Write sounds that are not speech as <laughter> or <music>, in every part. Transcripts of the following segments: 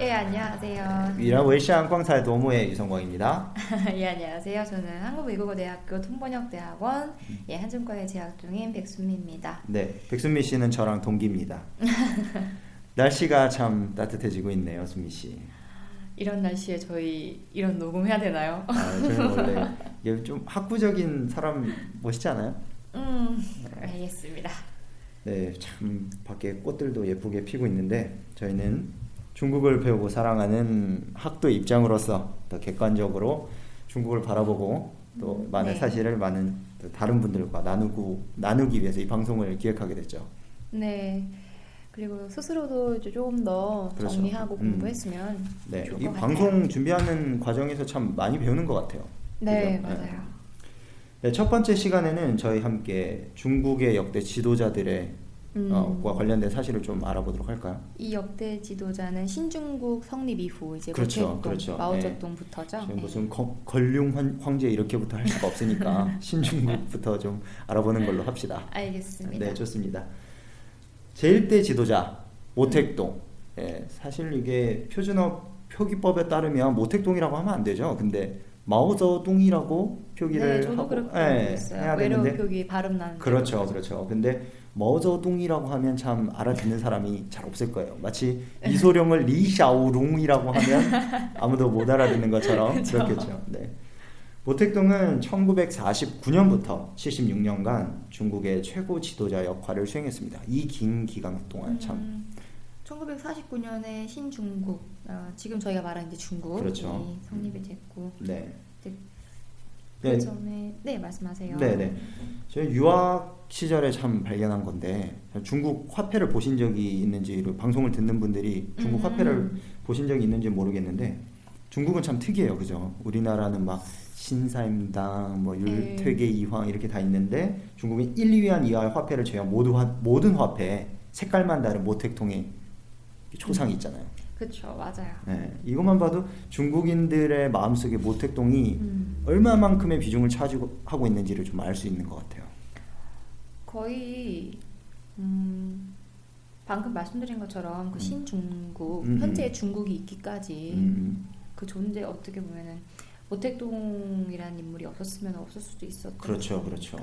예, 안녕하세요. 위라 웨시안 광사의 도무의 유성광입니다. <laughs> 예, 안녕하세요. 저는 한국외국어대학교 통번역대학원 예, 한중과에 재학 중인 백순미입니다. 네, 백순미 씨는 저랑 동기입니다. <laughs> 날씨가 참 따뜻해지고 있네요, 순미 씨. 이런 날씨에 저희 이런 녹음해야 되나요? 아, 저는 원래 이게 좀 학구적인 사람 멋있지 않아요? 음, 알겠습니다. 네, 참 밖에 꽃들도 예쁘게 피고 있는데 저희는 중국을 배우고 사랑하는 학도 입장으로서 더 객관적으로 중국을 바라보고 또 음, 많은 네. 사실을 많은 또 다른 분들과 나누고 나누기 위해서 이 방송을 기획하게 됐죠. 네. 그리고 스스로도 이제 조금 더 그렇죠. 정리하고 음. 공부했으면 네, 좋을 이것 방송 같아요. 준비하는 과정에서 참 많이 배우는 것 같아요. 네, 그죠? 맞아요. 네, 첫 번째 시간에는 저희 함께 중국의 역대 지도자들의 음. 어, 과 관련된 사실을 좀 알아보도록 할까요? 이 역대 지도자는 신중국 성립 이후 이제 그렇죠, 그렇죠. 마오쩌둥부터죠. 지금 네. 무슨 거, 걸륭 환- 황제 이렇게부터 할 수가 없으니까 <laughs> <laughs> 신중국부터 좀 알아보는 걸로 합시다. 알겠습니다. 네, 좋습니다. 제1대 지도자 모택동. 예, 사실 이게 표준어 표기법에 따르면 모택동이라고 하면 안 되죠. 근데 마오쩌둥이라고 표기를 네, 저도 하고 그렇게 예, 알고 있어요. 해야 외래어 되는데 표기 발음 나는 그렇죠, 그렇죠. 근데 머저둥이라고 하면 참 알아듣는 사람이 잘 없을 거예요. 마치 이소룡을 리샤오룽이라고 하면 아무도 못 알아듣는 것처럼. <laughs> 그렇겠죠. 네. 모택동은 1949년부터 76년간 중국의 최고 지도자 역할을 수행했습니다. 이 긴 기간 동안 참 음, 1949년에 신중국, 어, 지금 저희가 말하는 이제 중국 그렇죠. 이 성립이 됐고 네. 네. 네. 그 전에 네 말씀하세요. 네, 네. 저희 유학 시절에 참 발견한 건데 중국 화폐를 보신 적이 있는지 방송을 듣는 분들이 중국 음. 화폐를 보신 적이 있는지 모르겠는데 중국은 참 특이해요, 그죠? 우리나라는 막 신사임당, 뭐 네. 율퇴계 이황 이렇게 다 있는데 중국은 1, 2위안 이하의 화폐를 제외한 모두 화, 모든 화폐에 색깔만 다른 모택통의 초상이 있잖아요. 그렇죠, 맞아요. 네, 이것만 봐도 중국인들의 마음속에 모택동이 음. 얼마만큼의 비중을 차지하고 있는지를 좀 알 수 있는 것 같아요. 거의 음, 방금 말씀드린 것처럼 그 음. 신중국 음, 현재 음. 중국이 있기까지 음, 그 존재 어떻게 보면은 모택동이라는 인물이 없었으면 없을 수도 있었던 그렇죠, 그렇죠.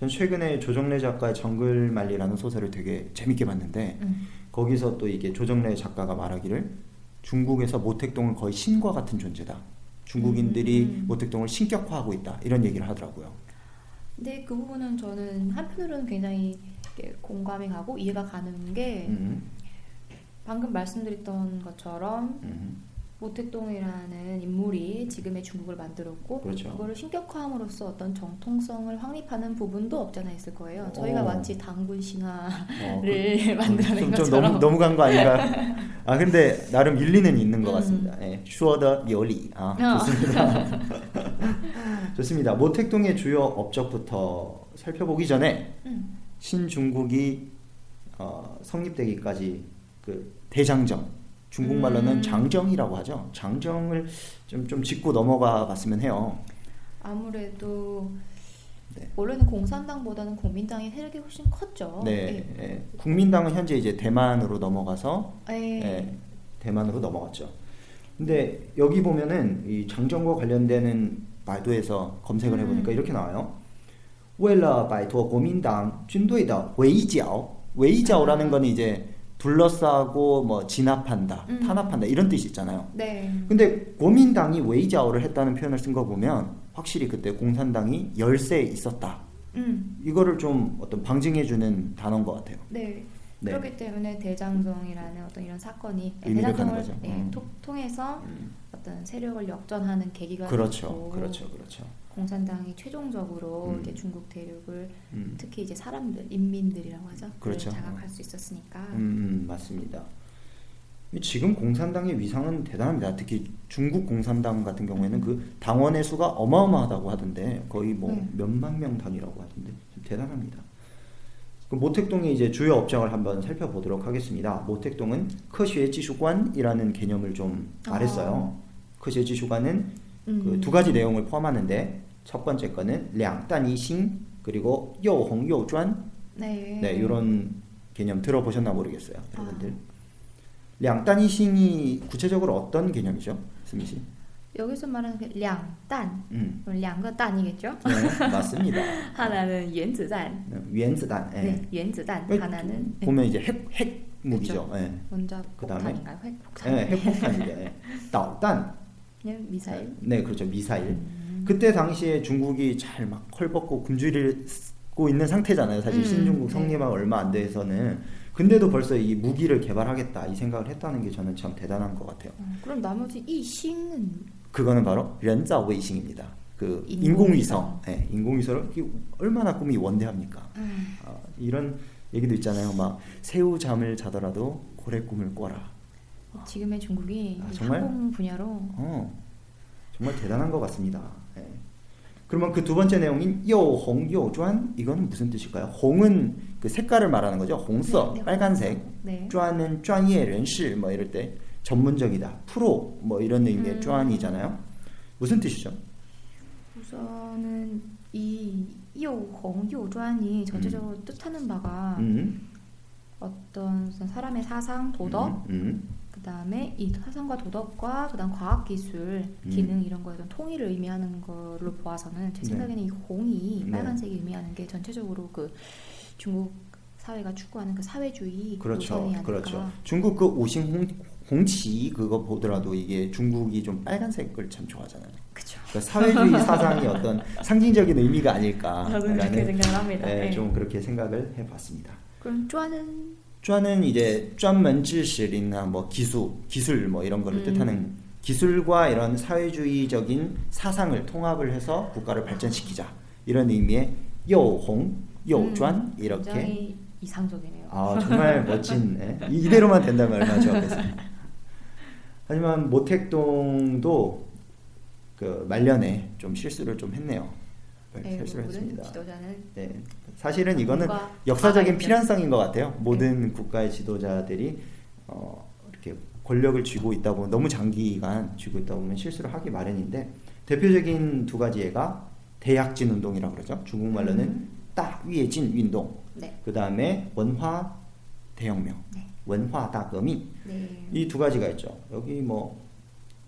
전 최근에 조정래 작가의 정글만리라는 소설을 되게 재밌게 봤는데 음. 거기서 또 이게 조정래 작가가 말하기를 중국에서 모택동은 거의 신과 같은 존재다. 중국인들이 음. 모택동을 신격화하고 있다. 이런 얘기를 하더라고요. 근데 그 부분은 저는 한편으로는 굉장히 공감이 가고 이해가 가는 게 음, 방금 말씀드렸던 것처럼 음, 모택동이라는 인물이 지금의 중국을 만들었고 그렇죠. 거를 신격화함으로써 어떤 정통성을 확립하는 부분도 없지 않아 있을 거예요. 저희가 어. 마치 당군 신화를 어, 그- <laughs> 만들어낸 것처럼 너무 너무 간 거 아닌가? 아 근데 나름 일리는 있는 것 음. 같습니다. 예, 슈어더 요리. 아 어. 좋습니다. <laughs> <laughs> 좋습니다. 모택동의 주요 업적부터 살펴보기 전에 음. 신중국이 어, 성립되기까지 그 대장정 중국말로는 음. 장정이라고 하죠. 장정을 좀 좀 짚고 넘어가 봤으면 해요. 아무래도 네. 원래는 공산당보다는 국민당의 세력이 훨씬 컸죠. 네, 예. 국민당은 현재 이제 대만으로 넘어가서 예. 예, 대만으로 넘어갔죠. 근데 여기 보면은 이 장정과 관련되는百度에서 검색을 해보니까 음. 이렇게 나와요. 为了摆脱国民党军队的围剿, 외이자오라는 아. 거는 이제 둘러싸고 뭐 진압한다, 음. 탄압한다 이런 뜻이 있잖아요. 네. 근데 고민당이 외이자오를 했다는 표현을 쓴 거 보면 확실히 그때 공산당이 열세에 있었다 음. 이거를 좀 어떤 방증해주는 단어인 것 같아요. 네. 네. 그렇기 때문에 대장정이라는 어떤 이런 사건이 의미를 대장정을. 예, 음. 토- 통해서 음. 어떤 세력을 역전하는 계기가 그렇죠, 됐고 그렇죠, 그렇죠. 공산당이 최종적으로 음. 이제 중국 대륙을 음. 특히 이제 사람들, 인민들이라고 하죠. 그렇죠. 장악할 수 있었으니까. 음, 음, 맞습니다. 지금 공산당의 위상은 대단합니다. 특히 중국 공산당 같은 경우에는 그 당원의 수가 어마어마하다고 하던데 거의 뭐 네. 몇만 명 단위라고 하던데 좀 대단합니다. 모택동의 이제 주요 업장을 한번 살펴보도록 하겠습니다. 모택동은 커시의 지수관이라는 개념을 좀 아. 말했어요. 커시의 아. 지수관은 그 음. 그두 가지 내용을 포함하는데 첫 번째 거는 량단이싱 그리고 요홍요전 네. 네 이런 개념 들어보셨나 모르겠어요 여러분들 아. 량단이싱이 구체적으로 어떤 개념이죠? 스미 씨? 여기서 말하는 그 량단, 음, 两个蛋이겠죠? 네, 맞습니다. <laughs> 하나는 原子弹,原子弹, 예. 네, 原子弹. 왜 하나는 네, 보면 이제 핵, 핵 무기죠. 예. 원자 그다음에? 폭탄인가요? 핵 폭탄. 예, 핵폭탄이죠. 예. 导弹, 그냥 미사일. 네, 그렇죠, 미사일. 음. 그때 당시에 중국이 잘 막 헐벗고 굶주리고 있는 상태잖아요. 사실 음, 신중국 네. 성립한 얼마 안 돼서는. 근데도 벌써 이 무기를 개발하겠다 이 생각을 했다는 게 저는 참 대단한 것 같아요. 어, 그럼 나머지 이싱은 그거는 바로 렌자웨이싱입니다. 그 인공위성. 인공위성, 네, 인공위성을 이게 얼마나 꿈이 원대합니까? 음. 아, 이런 얘기도 있잖아요. 막 새우 잠을 자더라도 고래 꿈을 꿔라. 지금의 중국이 아, 이 정말? 항공 분야로 어, 정말 대단한 것 같습니다. 예. 그러면 그 두 번째 내용인 요홍 요专이건 무슨 뜻일까요? 홍은 그 색깔을 말하는 거죠. 홍色, 네, 네, 빨간색. 네. 专은 专业人士뭐 이럴 때 전문적이다, 프로 뭐 이런 의미의 음. 专이잖아요. 무슨 뜻이죠? 우선은 이 요홍 요专이 전체적으로 뜻하는 바가 음, 어떤 사람의 사상, 도덕, 음, 음. 그 다음에 이 사상과 도덕과 그다음 과학 기술, 음. 기능 이런 거에 대한 통일을 의미하는 걸로 보아서는 제 네. 생각에는 이 홍이 네. 빨간색이 의미하는 게 전체적으로 그 중국 사회가 추구하는 그 사회주의 그렇죠, 노선이 아닐까. 그렇죠. 중국 그 오신 홍, 홍치 그거 보더라도 이게 중국이 좀 빨간색을 참 좋아하잖아요. 그죠. 그러니까 사회주의 사상이 어떤 상징적인 의미가 아닐까. 저도 그렇게 생각합니다. 네, 네. 좀 그렇게 생각을 해봤습니다. 그럼 쪼아는? 쪼아는 이제 쫀먼지실이나 뭐 기수, 기술 뭐 이런 거를 음. 뜻하는 기술과 이런 사회주의적인 사상을 통합을 해서 국가를 발전시키자 이런 의미의 요홍, 요쫀 음, 이렇게. 이상적이네요. 아 정말 멋진 네. 이대로만 된다면 얼마나 좋겠습니까 <laughs> 하지만 모택동도 그 말년에 좀 실수를 좀 했네요. 네, 실수를 모든 했습니다. 네, 사실은 이거는 역사적인 필연성인 것 같아요. 모든 국가의 지도자들이 어, 이렇게 권력을 쥐고 있다 보면 너무 장기간 쥐고 있다 보면 실수를 하기 마련인데 대표적인 두 가지 예가 대약진 운동이라고 그러죠. 중국말로는 음. 따 위에 진 운동. 네. 그 다음에 원화 대혁명, 네. 원화 다革命 네. 이두 가지가 있죠. 여기 뭐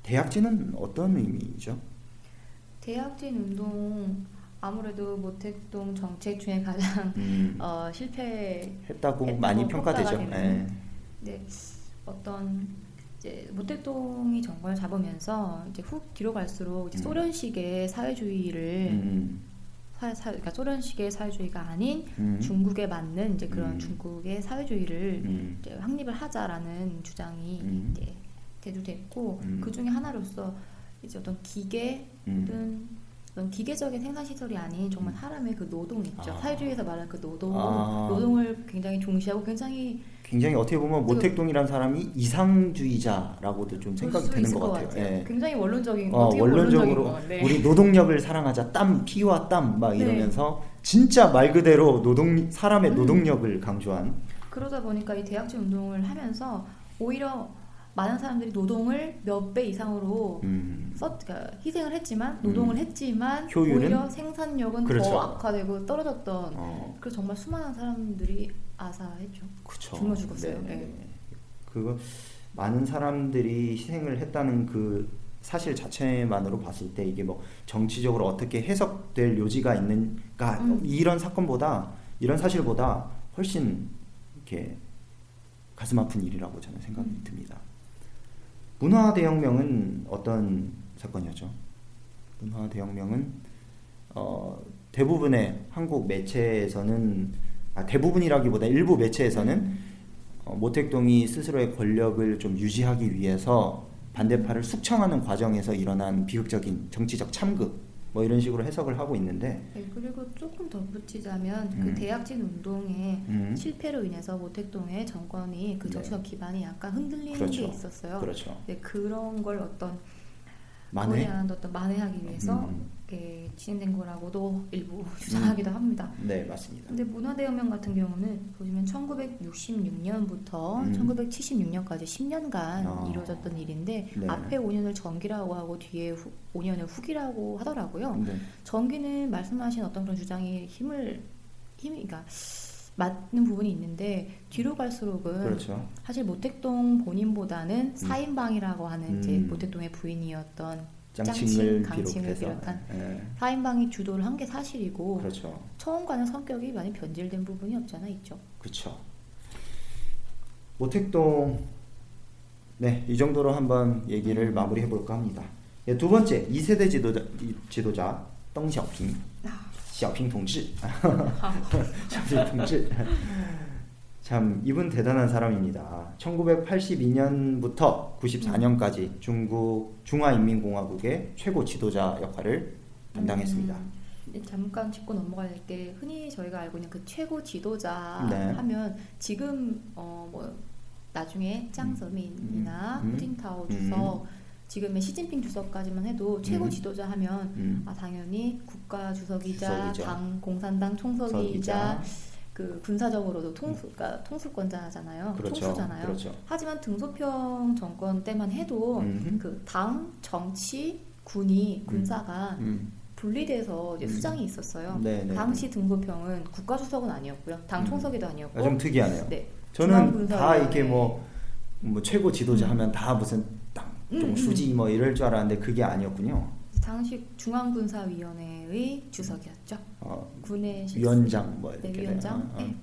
대약진은 어떤 의미죠? 대학진 운동 아무래도 모택동 정책 중에 가장 음, <laughs> 어, 실패 했다고 했다고 많이 평가되죠. 예. 네, 어떤 이제 모택동이 정권을 잡으면서 이제 훅 뒤로 갈수록 이제 음. 소련식의 사회주의를 음, 사, 사, 그러니까 소련식의 사회주의가 아닌 음, 중국에 맞는 이제 그런 음. 중국의 사회주의를 음, 확립을 하자라는 주장이 음. 이제 대두됐고 음. 그 중에 하나로서 이제 어떤 기계 음. 혹은 어떤 기계적인 생산 시설이 아닌 정말 사람의 그 노동 있죠 아. 사회주의에서 말하는 그 노동 아. 노동을 굉장히 중시하고 굉장히 굉장히 어떻게 보면 모택동이라는 사람이 이상주의자라고도 좀 생각이 되는 것 같아요. 예. 굉장히 원론적인 어, 원론적으로 원론적인. 네. 우리 노동력을 사랑하자 땀 피와 땀막 네. 이러면서 진짜 말 그대로 노동 사람의 음. 노동력을 강조한 그러다 보니까 이 대학진 운동을 하면서 오히려 많은 사람들이 노동을 몇 배 이상으로 음, 썼, 그러니까 희생을 했지만 노동을 음. 했지만 효율은? 오히려 생산력은 그렇죠. 더 악화되고 떨어졌던 어, 그래서 정말 수많은 사람들이 아사했죠. 그쵸. 굶어 죽었어요. 네, 네. 네. 그거 많은 사람들이 희생을 했다는 그 사실 자체만으로 봤을 때 이게 뭐 정치적으로 어떻게 해석될 요지가 있는가 음. 이런 사건보다 이런 사실보다 훨씬 이렇게 가슴 아픈 일이라고 저는 생각이 음. 듭니다. 문화 대혁명은 어떤 사건이었죠? 문화 대혁명은 어, 대부분의 한국 매체에서는 아, 대부분이라기보다 일부 매체에서는 어, 모택동이 스스로의 권력을 좀 유지하기 위해서 반대파를 숙청하는 과정에서 일어난 비극적인 정치적 참극 뭐 이런 식으로 해석을 하고 있는데 네, 그리고 조금 덧붙이자면 음. 그 대약진 운동의 음, 실패로 인해서 모택동의 정권이 그 네. 정치적 기반이 약간 흔들리는 그렇죠. 게 있었어요. 그렇죠. 네, 그런 걸 어떤 만회 어떤 만회하기 위해서 음, 진행된 거라고도 일부 <laughs> 주장하기도 합니다. 네 맞습니다. 근데 문화대혁명 같은 경우는 보시면 1966년부터 음. 1976년까지 10년간 아. 이루어졌던 일인데 네. 앞에 5년을 정기라고 하고 뒤에 후, 5년을 후기라고 하더라고요. 네. 정기는 말씀하신 어떤 그런 주장이 힘을 힘이 그러니까 맞는 부분이 있는데 뒤로 갈수록은 그렇죠. 사실 모택동 본인보다는 사인방이라고 하는 이제 음. 모택동의 부인이었던 짱칭을 비롯해서 예, 사인방이 주도를 한 게 사실이고 그렇죠. 처음과는 성격이 많이 변질된 부분이 없잖아 있죠. 그렇죠. 모택동 네, 이 정도로 한번 얘기를 마무리해 볼까 합니다. 예, 두 번째 2세대 지도자 이- 지도자 덩 xiaoping. xiaoping 동지. <laughs> <laughs> xiaoping 동지. 참 이분 대단한 사람입니다. 1982년부터 94년까지 중국 중화인민공화국의 최고 지도자 역할을 담당했습니다. 음, 네, 잠깐 짚고 넘어갈 때 흔히 저희가 알고 있는 그 최고 지도자 네. 하면 지금 어 뭐 나중에 짱서민이나 음, 음, 후진타오 주석 지금의 시진핑 주석까지만 해도 최고 음. 지도자 하면 음. 아 당연히 국가 주석이자. 당 공산당 총석이자 그 군사적으로도 통수 그러니까 통수권자잖아요. 그렇죠. 총수잖아요. 그렇죠. 하지만 등소평 정권 때만 해도 음. 그 당, 정치, 군이 군사가 음. 분리돼서 이제 음. 수장이 있었어요. 네, 네, 당시 등소평은 국가주석은 아니었고요. 당 음. 총석이도 아니었고. 아, 좀 특이하네요. 네. 저는. 다 이렇게 뭐, 뭐 최고 지도자 음. 하면 다 무슨 땅, 음, 동 음. 수지 뭐 이럴 줄 알았는데 그게 아니었군요. 당시 중앙군사위원회의 주석이었죠. 어, 군의 실- 위원장 뭐 네, 이렇게 위원장. 돼요. 어, 어. 네.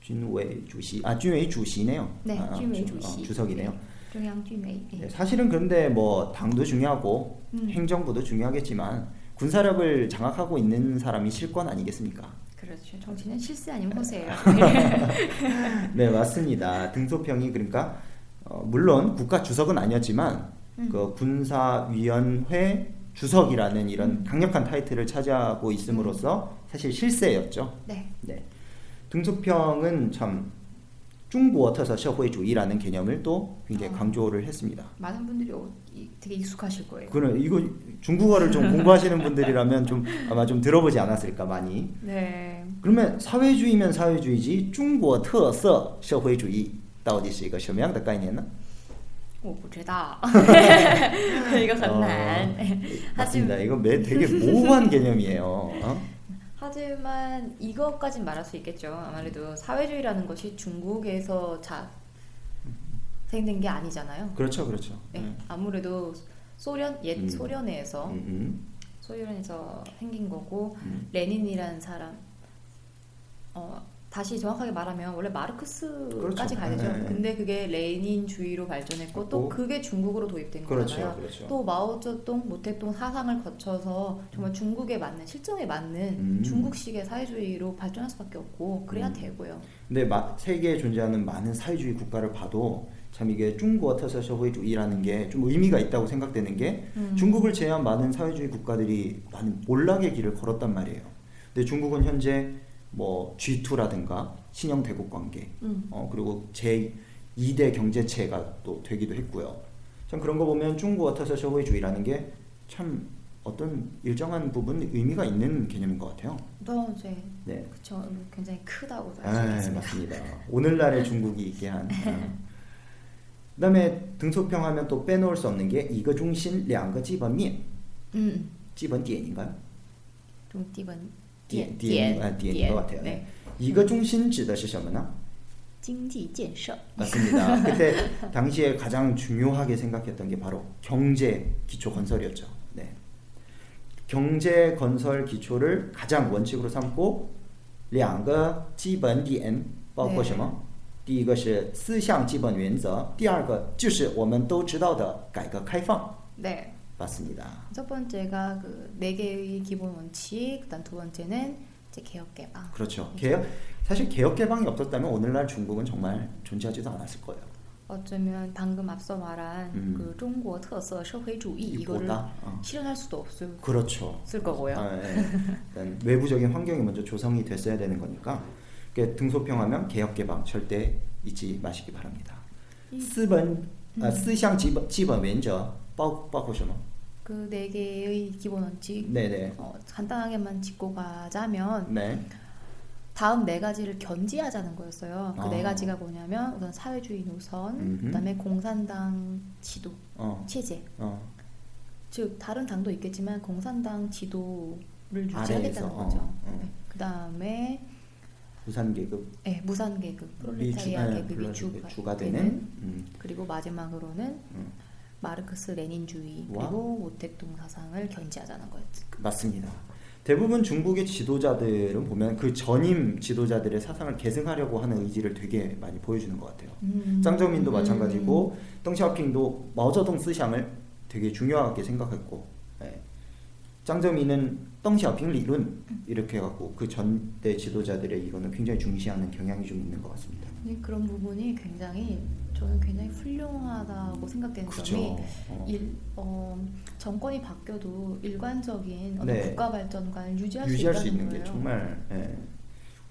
준웨이 주시 아 준웨이 주시네요. 네, 아, 아, 준웨이 주- 주시. 어, 주석이네요. 네. 중앙军委. 네, 사실은 그런데 뭐 당도 중요하고 음. 행정부도 중요하겠지만 군사력을 장악하고 있는 사람이 실권 아니겠습니까? 그렇죠. 정치는 실세 아니면 허세예요. <laughs> 네 맞습니다. 등소평이 그러니까 어, 물론 국가 주석은 아니었지만 음. 그 군사위원회 주석이라는 이런 음. 강력한 타이틀을 차지하고 있음으로써 사실 실세였죠. 네. 네. 등소평은 참 중국特色社会主义라는 개념을 또 굉장히 어. 강조를 했습니다. 많은 분들이 어, 이- 되게 익숙하실 거예요. 그는 이거 중국어를 좀 공부하시는 분들이라면 좀 아마 좀 들어보지 않았을까 많이. 네. 그러면 사회주의면 사회주의지 중국 特色社会主义到底是一个什么样的概念呢? 我不知道. 이거 很 어, 难. 맞습니다. 이거 매 되게 모호한 개념이에요. 어? 하지만 이것까진 말할 수 있겠죠. 아무래도 사회주의라는 것이 중국에서 자 생긴 게 아니잖아요. 그렇죠, 그렇죠. 네, 네. 아무래도 소련 옛 음. 소련에서 음, 음. 소련에서 생긴 거고 음. 레닌이라는 사람 어 <laughs> 다시 정확하게 말하면 원래 마르크스까지 그렇죠. 가야 되죠. 네, 네. 근데 그게 레닌주의로 발전했고 또 고. 그게 중국으로 도입된 그렇죠, 거잖아요. 그렇죠. 또 마오쩌둥, 모택동 사상을 거쳐서 정말 중국에 맞는 실정에 맞는 음. 중국식의 사회주의로 발전할 수밖에 없고 그래야 음. 되고요. 근데 마- 세계에 존재하는 많은 사회주의 국가를 봐도 참 이게 중국 特色社会主义라는 게 좀 의미가 있다고 생각되는 게 음. 중국을 제외한 많은 사회주의 국가들이 많은 몰락의 길을 걸었단 말이에요. 근데 중국은 현재 뭐 G2라든가 신형 대국 관계, 음. 어, 그리고 제 2대 경제체가 또 되기도 했고요. 참 그런 거 보면 중국 特色社会主义라는 게 참 어떤 일정한 부분 의미가 있는 개념인 것 같아요. 또 이제 네. 그쵸 굉장히 크다고 아, 말씀드렸습니다. 맞습니다. 오늘날의 <laughs> 중국이 있게 한. 어. 그다음에 등소평 하면 또 빼놓을 수 없는 게 이거 중심 两个基本面 음, 基本点인가요? 좀 띠번 点点啊点것 같아요. 네. 이거 중심 指的是什么呢? 经济建设. 맞습니다. <laughs> 그때 당시에 가장 중요하게 생각했던 게 바로 경제 기초 건설이었죠. 네. 경제 건설 기초를 가장 원칙으로 삼고 两个基本点包括什么?第一个是思想基本原则，第二个就是我们都知道的改革开放。 네. 맞습니다. 첫 번째가 그 네 개의 기본 원칙, 그다음 두 번째는 이제 개혁 개방. 그렇죠. 개혁 사실 개혁 개방이 없었다면 오늘날 중국은 정말 존재하지도 않았을 거예요. 어쩌면 방금 앞서 말한 음. 그 중국 특서 社会主义이거를 이보다 어. 실현할 수도 없을 그렇죠. 거고요. 아, 예. 일단 외부적인 환경이 먼저 조성이 됐어야 되는 거니까 그러니까 등소평하면 개혁 개방 절대 잊지 마시기 바랍니다. 四本呃四项基本基本原则 包包括什么？ 그 네 개의 기본 원칙 네네. 어, 간단하게만 짚고 가자면 네. 다음 네 가지를 견지하자는 거였어요. 그 네 아. 가지가 뭐냐면 우선 사회주의 노선, 음흠. 그다음에 공산당 지도, 어. 체제. 어. 즉 다른 당도 있겠지만 공산당 지도를 아래에서, 유지하겠다는 어, 거죠. 어. 네. 그다음에 부산 계급 네, 무산 계급, 프롤레타리아 네, 계급이 불러주게 주가, 주가 되는 되는 음. 그리고 마지막으로는 음. 마르크스 레닌주의 와. 그리고 모택동 사상을 견지하자는 거였죠. 맞습니다. 대부분 중국의 지도자들은 보면 그 전임 지도자들의 사상을 계승하려고 하는 의지를 되게 많이 보여주는 것 같아요. 음. 짱저민도 음. 마찬가지고 덩샤오핑도 마오쩌둥思想을 되게 중요하게 생각했고 예. 짱저민은 덩샤오핑 리론 이렇게 해갖고 그 전대 지도자들의 이거는 굉장히 중시하는 경향이 좀 있는 것 같습니다. 네, 그런 부분이 굉장히 저는 굉장히 훌륭하다고 생각되는 그렇죠. 점이 어. 일, 어, 정권이 바뀌어도 일관적인 어떤 네. 국가 발전관을 유지할, 유지할 수 수 있는 게 거예요. 정말 예.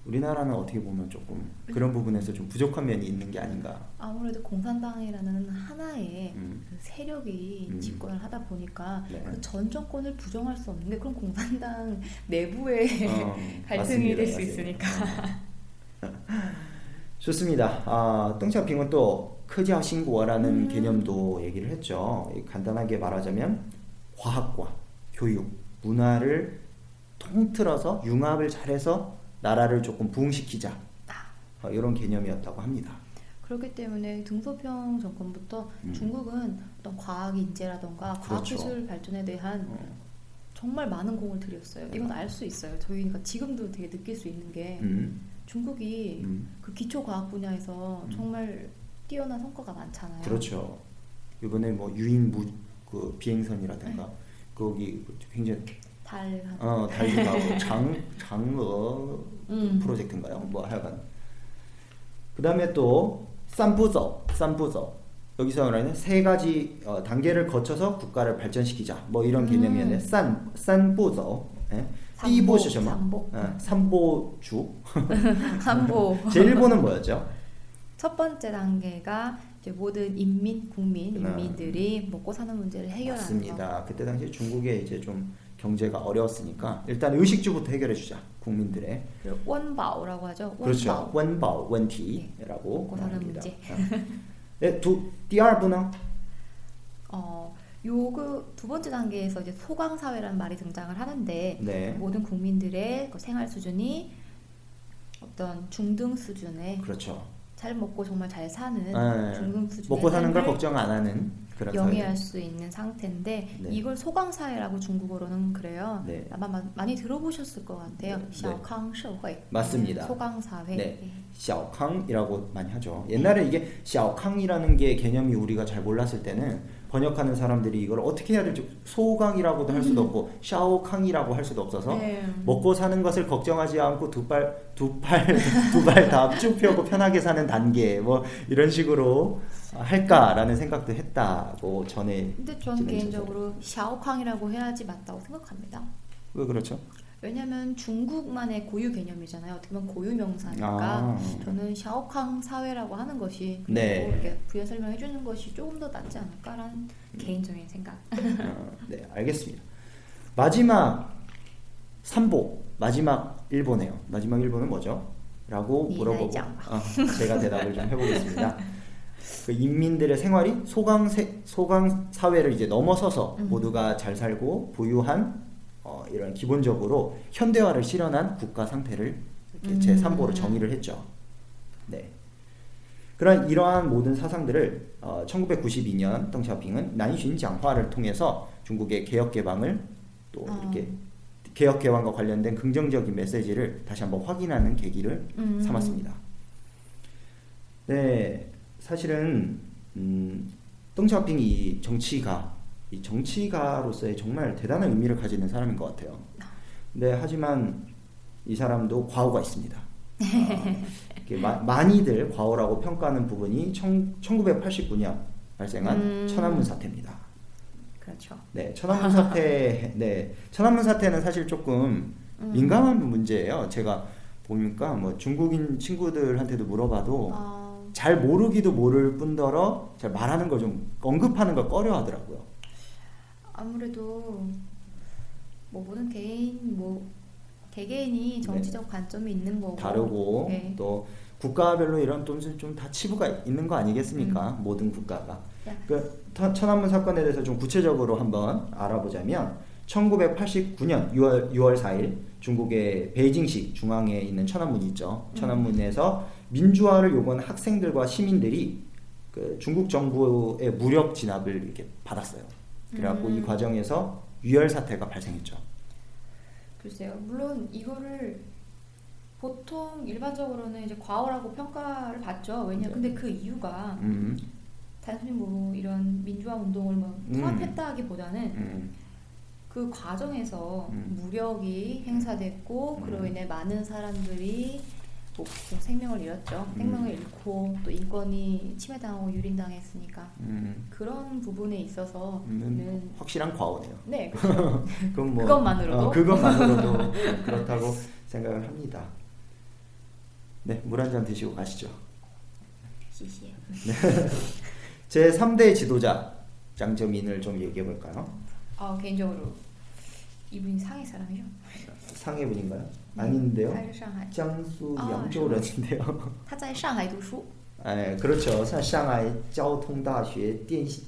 우리나라는 어떻게 보면 조금 그런 부분에서 좀 부족한 면이 있는 게 아닌가. 아무래도 공산당이라는 하나의 음. 그 세력이 음. 집권을 하다 보니까 네. 그전 정권을 부정할 수 없는 게 그럼 공산당 <laughs> 내부의 어, <laughs> 갈등이 될 수. 있으니까. <laughs> 좋습니다. 아, 덩샤핑은 또 크지ao 신고라는 음. 개념도 얘기를 했죠. 간단하게 말하자면 과학과 교육, 문화를 통틀어서 융합을 잘해서 나라를 조금 부흥시키자 어, 이런 개념이었다고 합니다. 그렇기 때문에 등소평 정권부터 음. 중국은 어떤 과학 인재라던가 그렇죠. 과학기술 발전에 대한 어, 정말 많은 공을 들였어요. 이건 알 수 있어요. 저희가 지금도 되게 느낄 수 있는 게 음, 중국이 음, 그 기초 과학 분야에서 음. 정말 뛰어난 성과가 많잖아요. 그렇죠. 이번에 뭐 유인 무, 그 비행선이라든가 네. 거기 굉장히 달 어, 달도 가고 <laughs> 장 장어 음. 프로젝트인가요? 뭐 하여간 그다음에 또 쌈부저 쌈부저 여기서 말하는 세 가지 어, 단계를 거쳐서 국가를 발전시키자 뭐 이런 개념이었는데 싼 싼보저 띠보시죠 삼보 뭐? 예, 삼보주 <laughs> 삼보 <laughs> 제 일본은 뭐였죠? 첫 번째 단계가 모든 인민 국민 네. 인민들이 먹고 사는 문제를 해결하는 맞습니다. 거. 그때 당시 중국에 이제 좀 경제가 어려웠으니까 일단 의식주부터 해결해 주자 국민들의 원바오라고 하죠. 그렇죠. 원바오 원티라고 네. 먹고 사는 문제. 네, 네 두 디아르부는 어 요그 두 번째 단계에서 이제 소강 사회라는 말이 등장을 하는데 네. 모든 국민들의 그 생활 수준이 어떤 중등 수준의 그렇죠. 잘 먹고 정말 잘 사는 네. 중금 수준 먹고 사는 걸 걱정 안 하는 그런 영위할 수 있는 상태인데 네. 이걸 소강사회라고 중국어로는 그래요. 네. 아마 마, 많이 들어보셨을 것 같아요. 샤캉 네. 맞습니다. 소강사회. 네. 네. 샤캉이라고 많이 하죠. 네. 옛날에 이게 샤캉이라는 게 개념이 우리가 잘 몰랐을 때는 번역하는 사람들이 이걸 어떻게 해야 될지 소강이라고도 할 수도 없고 샤오康이라고 할 수도 없어서 네. 먹고 사는 것을 걱정하지 않고 두 발 두 팔 두 발 <laughs> 다 쭉 펴고 편하게 사는 단계 뭐 이런 식으로 할까라는 생각도 했다고 전에 근데 저는 개인적으로 샤오캉이라고 해야지 맞다고 생각합니다. 왜 그렇죠? 왜냐하면 중국만의 고유 개념이잖아요. 어떻게 보면 고유 명사니까 아. 저는 샤오캉 사회라고 하는 것이 네. 그리고 이렇게 부연 설명해 주는 것이 조금 더 낫지 않을까라는 개인적인 생각. 어, 네, 알겠습니다. 마지막 3보 마지막 일본이에요. 마지막 일본은 뭐죠? 라고 네, 물어보고 어, 제가 대답을 좀 해보겠습니다. <laughs> 그 인민들의 생활이 소강 세, 소강 사회를 이제 넘어서서 음. 모두가 잘 살고 부유한 어, 이런 기본적으로 현대화를 실현한 국가 상태를 이렇게 음. 제 3보로 정의를 했죠. 네. 그런 이러한 모든 사상들을 어, 1992년 덩샤핑은 난슌 장화를 통해서 중국의 개혁 개방을 또 어. 이렇게 개혁 개방과 관련된 긍정적인 메시지를 다시 한번 확인하는 계기를 음. 삼았습니다. 네, 사실은 음, 덩샤오핑 이 정치가 이 정치가로서의 정말 대단한 의미를 가지는 사람인 것 같아요. 근데 하지만 이 사람도 과오가 있습니다. 아, 이렇게 마, 많이들 과오라고 평가하는 부분이 청, 1989년 발생한 음. 천안문 사태입니다. 그렇죠. 네, 천안문 사태, <laughs> 네, 천안문 사태는 사실 조금 음. 민감한 문제예요. 제가 보니까 뭐 중국인 친구들한테도 물어봐도 아, 잘 모르기도 모를 뿐더러 잘 말하는 걸 좀 언급하는 걸 꺼려하더라고요. 아무래도 뭐 모든 개인 뭐 개개인이 정치적 관점이 있는 거고 네. 다르고 네. 또 국가별로 이런 좀 다 치부가 있는 거 아니겠습니까? 모든 국가가. 야. 그 터- 천안문 사건에 대해서 좀 구체적으로 한번 알아보자면 1989년 6월 6월 4일 중국의 베이징시 중앙에 있는 천안문이 있죠. 천안문에서 민주화를 요구하는 학생들과 시민들이 그 중국 정부의 무력 진압을 이렇게 받았어요. 그래갖고 이 음. 과정에서 유혈 사태가 발생했죠. 글쎄요. 물론 이거를 보통 일반적으로는 이제 과오라고 평가를 받죠. 왜냐? 네. 근데 그 이유가 음, 단순히 뭐 이런 민주화 운동을 뭐 음. 통합했다기보다는 음, 그 과정에서 음. 무력이 행사됐고 음. 그로 인해 많은 사람들이 뭐 생명을 잃었죠. 음. 생명을 잃고 또 인권이 침해당하고 유린당했으니까 음. 그런 부분에 있어서는 음, 확실한 과오네요. 네 <laughs> 그렇죠. 그건 뭐, 그것만으로도? 어, 그것만으로도 <laughs> 그렇다고 생각을 합니다. 네, 물 한 잔 드시고 가시죠. 시시해. <laughs> 제 3대 지도자 장저민을 좀 얘기해 볼까요? 아 개인적으로 이분이 상해 사람이죠? 상해 분인가요? 아닌데요. 他是上海 장수 아, 양조런인데요. <laughs> 他在上海读书 예, 그렇죠. 상- 상하이 交通大学电机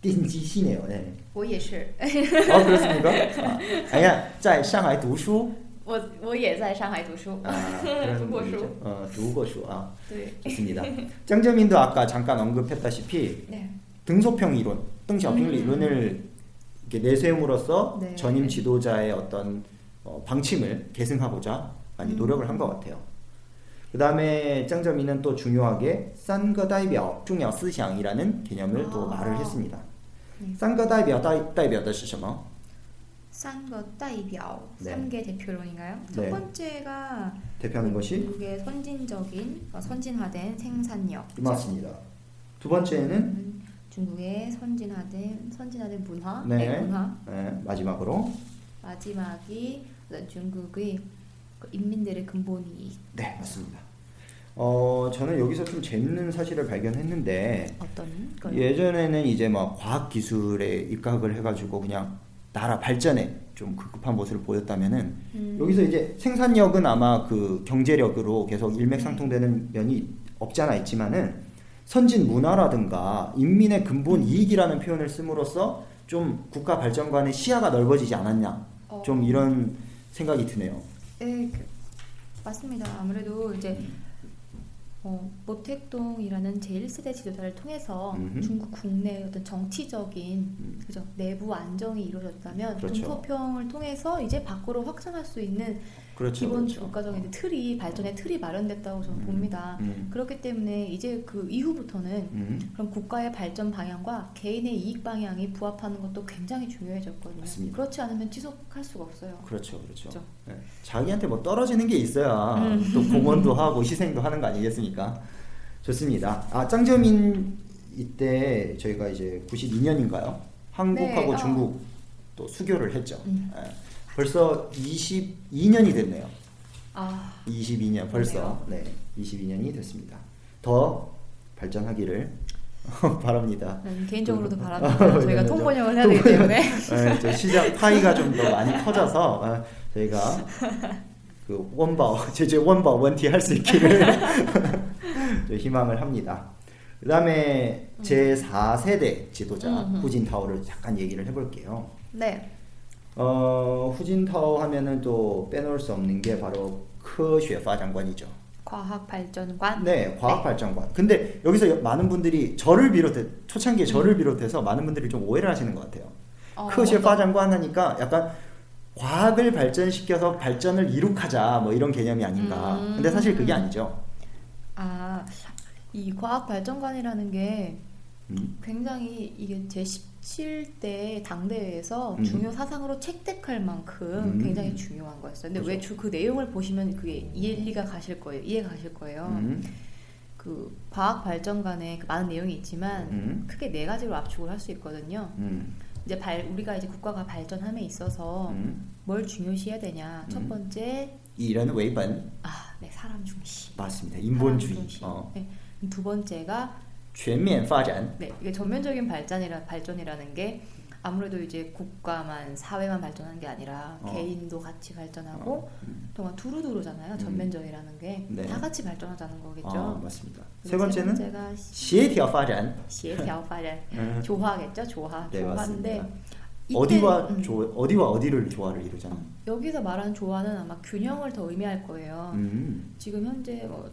电机系네요. 네. 我也是 어 그렇습니까? 아, 아니야, 在上海读书.我我也在上海读书 아, 그런 두고 분이죠. 수. 어, 두고수. 아, 对 좋습니다. 짱저민도 <laughs> 아까 잠깐 언급했다시피 네 등소평 이론, 땡샤핑 음. 이론을 이렇게 내세움으로써 네. 전임 지도자의 어떤 어, 방침을 계승하고자 많이 음. 노력을 한 것 같아요. 그 다음에 짱저민은 또 중요하게 싼거代表 중요 思想이라는 개념을 또 아. 말을 했습니다. 음. 싼거代表 代表的是什么?三个代表네. 3개 대표론인가요? 네. 첫 번째가 대표하는 것이 중국의 선진적인 어, 선진화된 생산력 맞습니다. 두 번째는 음, 중국의 선진화된 선진화된 문화, 네. 네, 문화 네, 마지막으로 마지막이 어떤 중국의 그 인민들의 근본 이익 네 맞습니다. 어 저는 여기서 좀 재밌는 사실을 발견했는데 어떤 걸 예전에는 이제 막 과학 기술에 입각을 해가지고 그냥 나라 발전에 좀 급급한 모습을 보였다면은 음. 여기서 이제 생산력은 아마 그 경제력으로 계속 일맥상통되는 면이 없지 않아 있지만은 선진 문화라든가 인민의 근본 이익이라는 표현을 씀으로써 좀 국가 발전관의 시야가 넓어지지 않았냐 어. 좀 이런 생각이 드네요. 네, 그, 맞습니다. 아무래도 이제 어, 모택동이라는 제1세대 지도자를 통해서 음흠. 중국 국내 어떤 정치적인 음. 그죠 내부 안정이 이루어졌다면 그렇죠. 등소평을 통해서 이제 밖으로 확장할 수 있는 그렇죠. 기본 그렇죠. 국가적인 틀이 발전의 틀이 마련됐다고 저는 음, 봅니다. 음. 그렇기 때문에 이제 그 이후부터는 음. 그럼 국가의 발전 방향과 개인의 이익 방향이 부합하는 것도 굉장히 중요해졌거든요. 맞습니다. 그렇지 않으면 지속할 수가 없어요. 그렇죠, 그렇죠. 그렇죠. 네. 자기한테 뭐 떨어지는 게 있어야 음. 또 공헌도 하고 희생도 하는 거 아니겠습니까? 좋습니다. 아 짱저민 이때 저희가 이제 92년인가요? 한국하고 네, 어. 중국 또 수교를 했죠. 음. 예. 벌써 22년이 됐네요. 아, 22년 벌써 네 22년이 됐습니다. 더 발전하기를 <laughs> 바랍니다. 난 개인적으로도 그- 바랍니다. 아, <laughs> 저희가 네, 통번역을 저- 해야 되기 때문에. <laughs> 네, 저 시장 파이가 좀 더 많이 커져서 어, 저희가 그 원바 제제 원바 원티 할 수 있기를 저 희망을 합니다. 그 다음에 제 4세대 지도자 음, 음. 후진타오를 잠깐 얘기를 해볼게요. 네. 어, 후진타오 하면은 또 빼놓을 수 없는 게 바로科学 发展관이죠. 과학 발전관. 네, 과학 발전관. 근데 여기서 많은 분들이 저를 비롯해 초창기에 저를 비롯해서 많은 분들이 좀 오해를 하시는 것 같아요. 어,科学 어떤- 发展관 하니까 약간 과학을 발전시켜서 발전을 이룩하자 뭐 이런 개념이 아닌가. 음. 근데 사실 그게 아니죠. 아, 이 과학 발전관이라는 게 음. 굉장히 이게 제 17대 당대회에서 음. 중요 사상으로 채택할 만큼 음. 굉장히 중요한 거였어요. 근데 그죠. 왜그 내용을 보시면 그게 이해가 가실 거예요. 이해가 가실 거예요. 음. 그 과학 발전 간에 그 많은 내용이 있지만 음. 크게 네 가지로 압축을 할 수 있거든요. 음. 이제 발, 우리가 이제 국가가 발전함에 있어서 음. 뭘 중요시해야 되냐? 첫 음. 번째, 이런 웨이번 아, 네, 사람 중시. 맞습니다. 인본주의. 중시. 어. 네. 두 번째가 全面 발전. 네, 이게 전면적인 발전이라 발전이라는 게 아무래도 이제 국가만 사회만 발전하는 게 아니라 어. 개인도 같이 발전하고 동안 어. 두루두루잖아요. 음. 전면적이라는 게다 네. 같이 발전하자는 거겠죠. 아, 맞습니다. 세 번째는 시에티어 발전. 시에티어 발전. 조화겠죠. 조화. 네, 조화인데 어디와 음. 조, 어디와 어디를 조화를 이루잖아요. 여기서 말하는 조화는 아마 균형을 더 의미할 거예요. 음. 지금 현재 뭐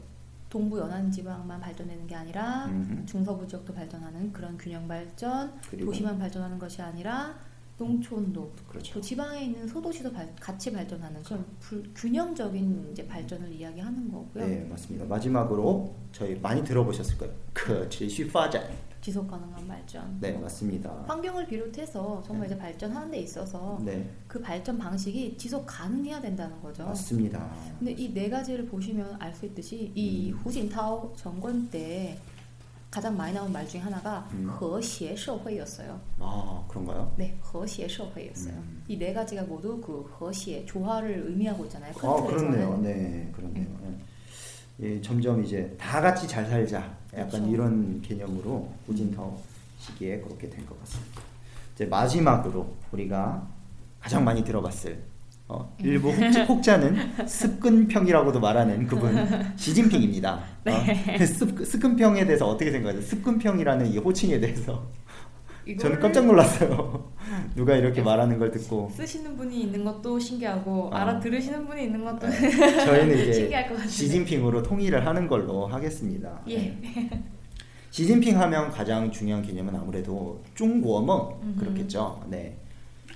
동부 연안 지방만 발전되는 게 아니라 음흠. 중서부 지역도 발전하는 그런 균형 발전, 도시만 발전하는 것이 아니라 농촌도 그렇죠. 또 지방에 있는 소도시도 발, 같이 발전하는 그런 그렇죠. 불, 균형적인 이제 발전을 이야기하는 거고요. 네 맞습니다. 마지막으로 저희 많이 들어보셨을 거예요. 그 지시 파잔. 지속 가능한 발전. 네, 맞습니다. 환경을 비롯해서 정말 이제 발전하는 데 있어서 네, 그 발전 방식이 지속 가능해야 된다는 거죠. 맞습니다. 근데 이 네 가지를 보시면 알 수 있듯이 이 음. 후진타오 정권 때 가장 많이 나온 말 중에 하나가 음. 和谐社会였어요. 아, 그런가요? 네, 和谐社会였어요. 음. 이 네 가지가 모두 그 和谐 조화를 의미하고 있잖아요. 큰 아, 틀에서는. 그렇네요. 네, 그렇네요. 예, 점점 이제 다 같이 잘 살자. 약간 그렇죠. 이런 개념으로 우진타오 시기에 그렇게 된 것 같습니다. 이제 마지막으로 우리가 가장 많이 들어봤을 어, 일부 <laughs> 혹자, 혹자는 습근평이라고도 말하는 그분 시진핑입니다. 어, <laughs> 습, 습근평에 대해서 어떻게 생각하세요? 습근평이라는 이 호칭에 대해서 저는 이거를 깜짝 놀랐어요. 누가 이렇게 말하는 걸 듣고 쓰시는 분이 있는 것도 신기하고 아. 알아들으시는 분이 있는 것도 저희는 이제 <laughs> 신기할 것. 시진핑으로 통일을 하는 걸로 하겠습니다. 예. 네. 시진핑 하면 가장 중요한 개념은 아무래도 중국어 음흠. 그렇겠죠. 네.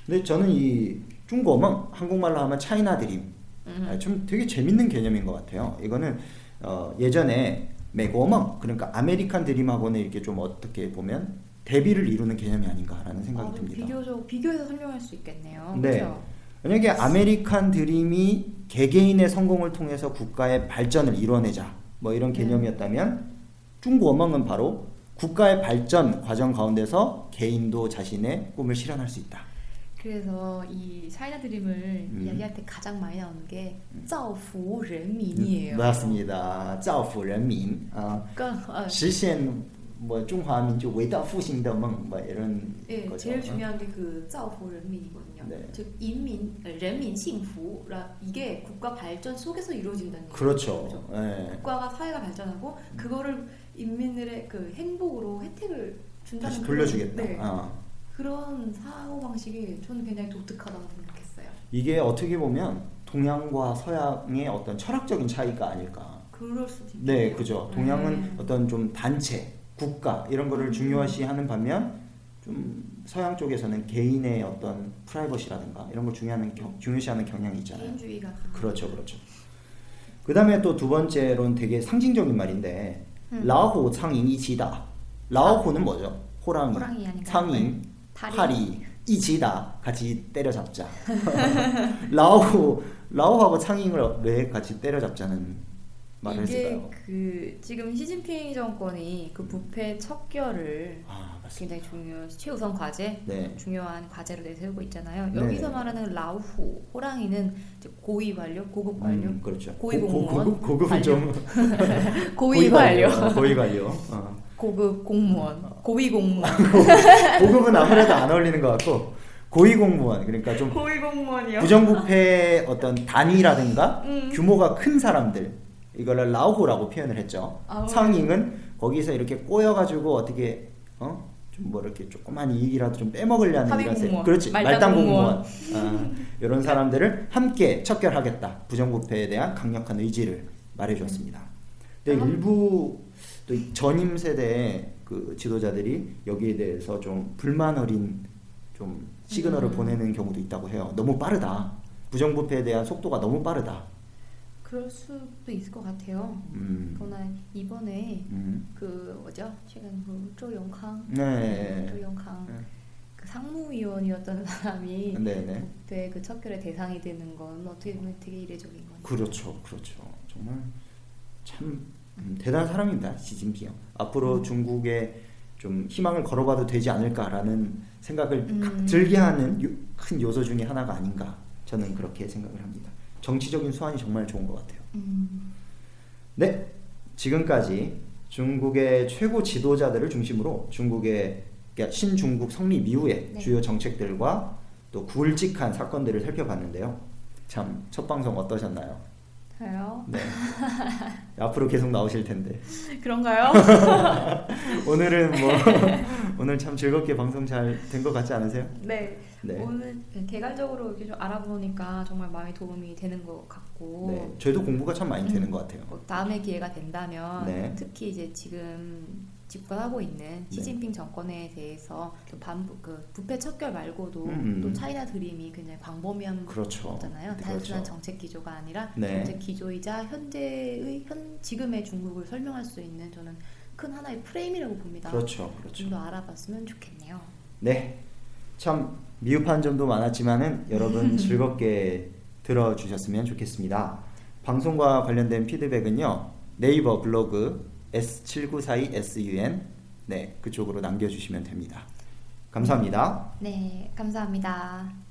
근데 저는 이 中国梦 한국말로 하면 China dream 음. 아, 좀 되게 재밌는 개념인 것 같아요. 이거는 어, 예전에 美国梦 그러니까 아메리칸 드림하고는 이렇게 좀 어떻게 보면 대비를 이루는 개념이 아닌가라는 생각이 아, 좀 듭니다. 비교적 비교해서 설명할 수 있겠네요. 네. 그렇죠? 만약에 아메리칸 드림이 개개인의 성공을 통해서 국가의 발전을 이뤄내자 뭐 이런 네. 개념이었다면 중국어망은 바로 국가의 발전 과정 가운데서 개인도 자신의 꿈을 실현할 수 있다. 그래서 이 차이나 드림을 음. 이야기할 때 가장 많이 나오는 게造福人民이에요. 맞습니다. 造福人民 아, 그러니까 아, 实现 뭐中华民族伟大复兴的梦뭐 이런 예, 거죠. 제일 중요한 게 그 造福人民이거든요. 네. 즉 인민,人民 幸福라 이게 국가 발전 속에서 이루어진다는 거죠. 그렇죠. 예. 국가가 사회가 발전하고 그거를 인민들의 그 행복으로 혜택을 준다는 다시 그런- 돌려주겠다. 네. 아. 그런 사고 방식이 저는 굉장히 독특하다고 생각했어요. 이게 어떻게 보면 동양과 서양의 어떤 철학적인 차이가 아닐까. 그럴 수도 있겠네요. 네, 그죠. 동양은 네. 어떤 좀 단체, 국가 이런 거를 중요시하는 반면 좀 서양 쪽에서는 개인의 어떤 프라이버시라든가 이런 걸 중요하는 경, 중요시하는 경향이 있잖아요. 개인주의가 그렇죠, 그렇죠. 그 다음에 또 두 번째로는 되게 상징적인 말인데 음. 라후 창인 이치다. 라후는 뭐죠? 호랑이, 호랑이? 창인, 네. 다리. 파리, 이치다 같이 때려잡자. <laughs> <laughs> 라후 라후하고 창인을 왜 같이 때려잡자는 말을 이게? 그 지금 시진핑 정권이 그 부패 척결을 아. 굉장히 중요 최우선 과제 네. 중요한 과제로 내세우고 있잖아요. 네. 여기서 말하는 라우후 호랑이는 고위 관료, 고급 관료, 음, 그렇죠. 고위 고- 고- 공무원, 고급 고급은 관료. 좀 <laughs> 고위 관료, 어, 고위 관료. 어. 고급 공무원, 고위 공무원, <laughs> 고급은 아무래도 안 어울리는 것 같고 고위 공무원 그러니까 좀 고위 공무원이요. 부정부패 어떤 단위라든가 음. 규모가 큰 사람들 이거를 라오호라고 표현을 했죠. 아우. 상잉은 거기서 이렇게 꼬여가지고 어떻게 어? 좀 뭐 이렇게 조그만 이익이라도 좀 빼먹으려는 이런. 그렇지 말단 공무원. 아, <laughs> 이런 사람들을 함께 척결하겠다 부정부패에 대한 강력한 의지를 말해주었습니다. 근데 음. 일부 또이 전임 세대의 그 지도자들이 여기에 대해서 좀 불만 어린 좀 시그널을 음. 보내는 경우도 있다고 해요. 너무 빠르다. 부정부패에 대한 속도가 너무 빠르다. 그럴 수도 있을 것 같아요. 음. 그러나 이번에 음. 그 뭐죠? 최근 그 조용康, 네. 조용康네. 그 상무위원이었던 사람이 네네. 북배 그 척결의 대상이 되는 건 어떻게 보면 되게 이례적인 거죠. 그렇죠, 그렇죠. 정말 참 음, 대단한 사람입니다, 시진핑. 앞으로 음. 중국에 좀 희망을 걸어봐도 되지 않을까라는 생각을 음. 각 들게 하는 요- 큰 요소 중에 하나가 아닌가 저는 그렇게 생각을 합니다. 정치적인 수완이 정말 좋은 것 같아요. 음. 네, 지금까지 중국의 최고 지도자들을 중심으로 중국의 그러니까 신중국 성립 이후의 네. 주요 정책들과 또 굵직한 사건들을 살펴봤는데요. 참 첫 방송 어떠셨나요? 저요? 네. <laughs> 앞으로 계속 나오실 텐데 그런가요? <laughs> 오늘은 뭐 <laughs> 오늘 참 즐겁게 방송 잘 된 것 같지 않으세요? 네. 네. 오늘 개괄적으로 이렇게 좀 알아보니까 정말 많이 도움이 되는 것 같고 네, 저희도 공부가 참 많이 되는 음. 것 같아요. 뭐 다음에 기회가 된다면 네. 특히 이제 지금 집권하고 있는 시진핑 정권에 대해서 또 반부 그 부패 척결 말고도 음, 음. 또 차이나 드림이 굉장히 광범위한 그렇죠. 거잖아요. 네, 단순한 그렇죠. 정책 기조가 아니라 네. 정책 기조이자 현재의 현 지금의 중국을 설명할 수 있는 저는 큰 하나의 프레임이라고 봅니다. 그렇죠, 그렇죠. 좀 더 알아봤으면 좋겠네요. 네, 참 미흡한 점도 많았지만은 여러분 <laughs> 즐겁게 들어주셨으면 좋겠습니다. 방송과 관련된 피드백은요 네이버 블로그 S7942SUN 네 그쪽으로 남겨주시면 됩니다. 감사합니다. 네, 감사합니다.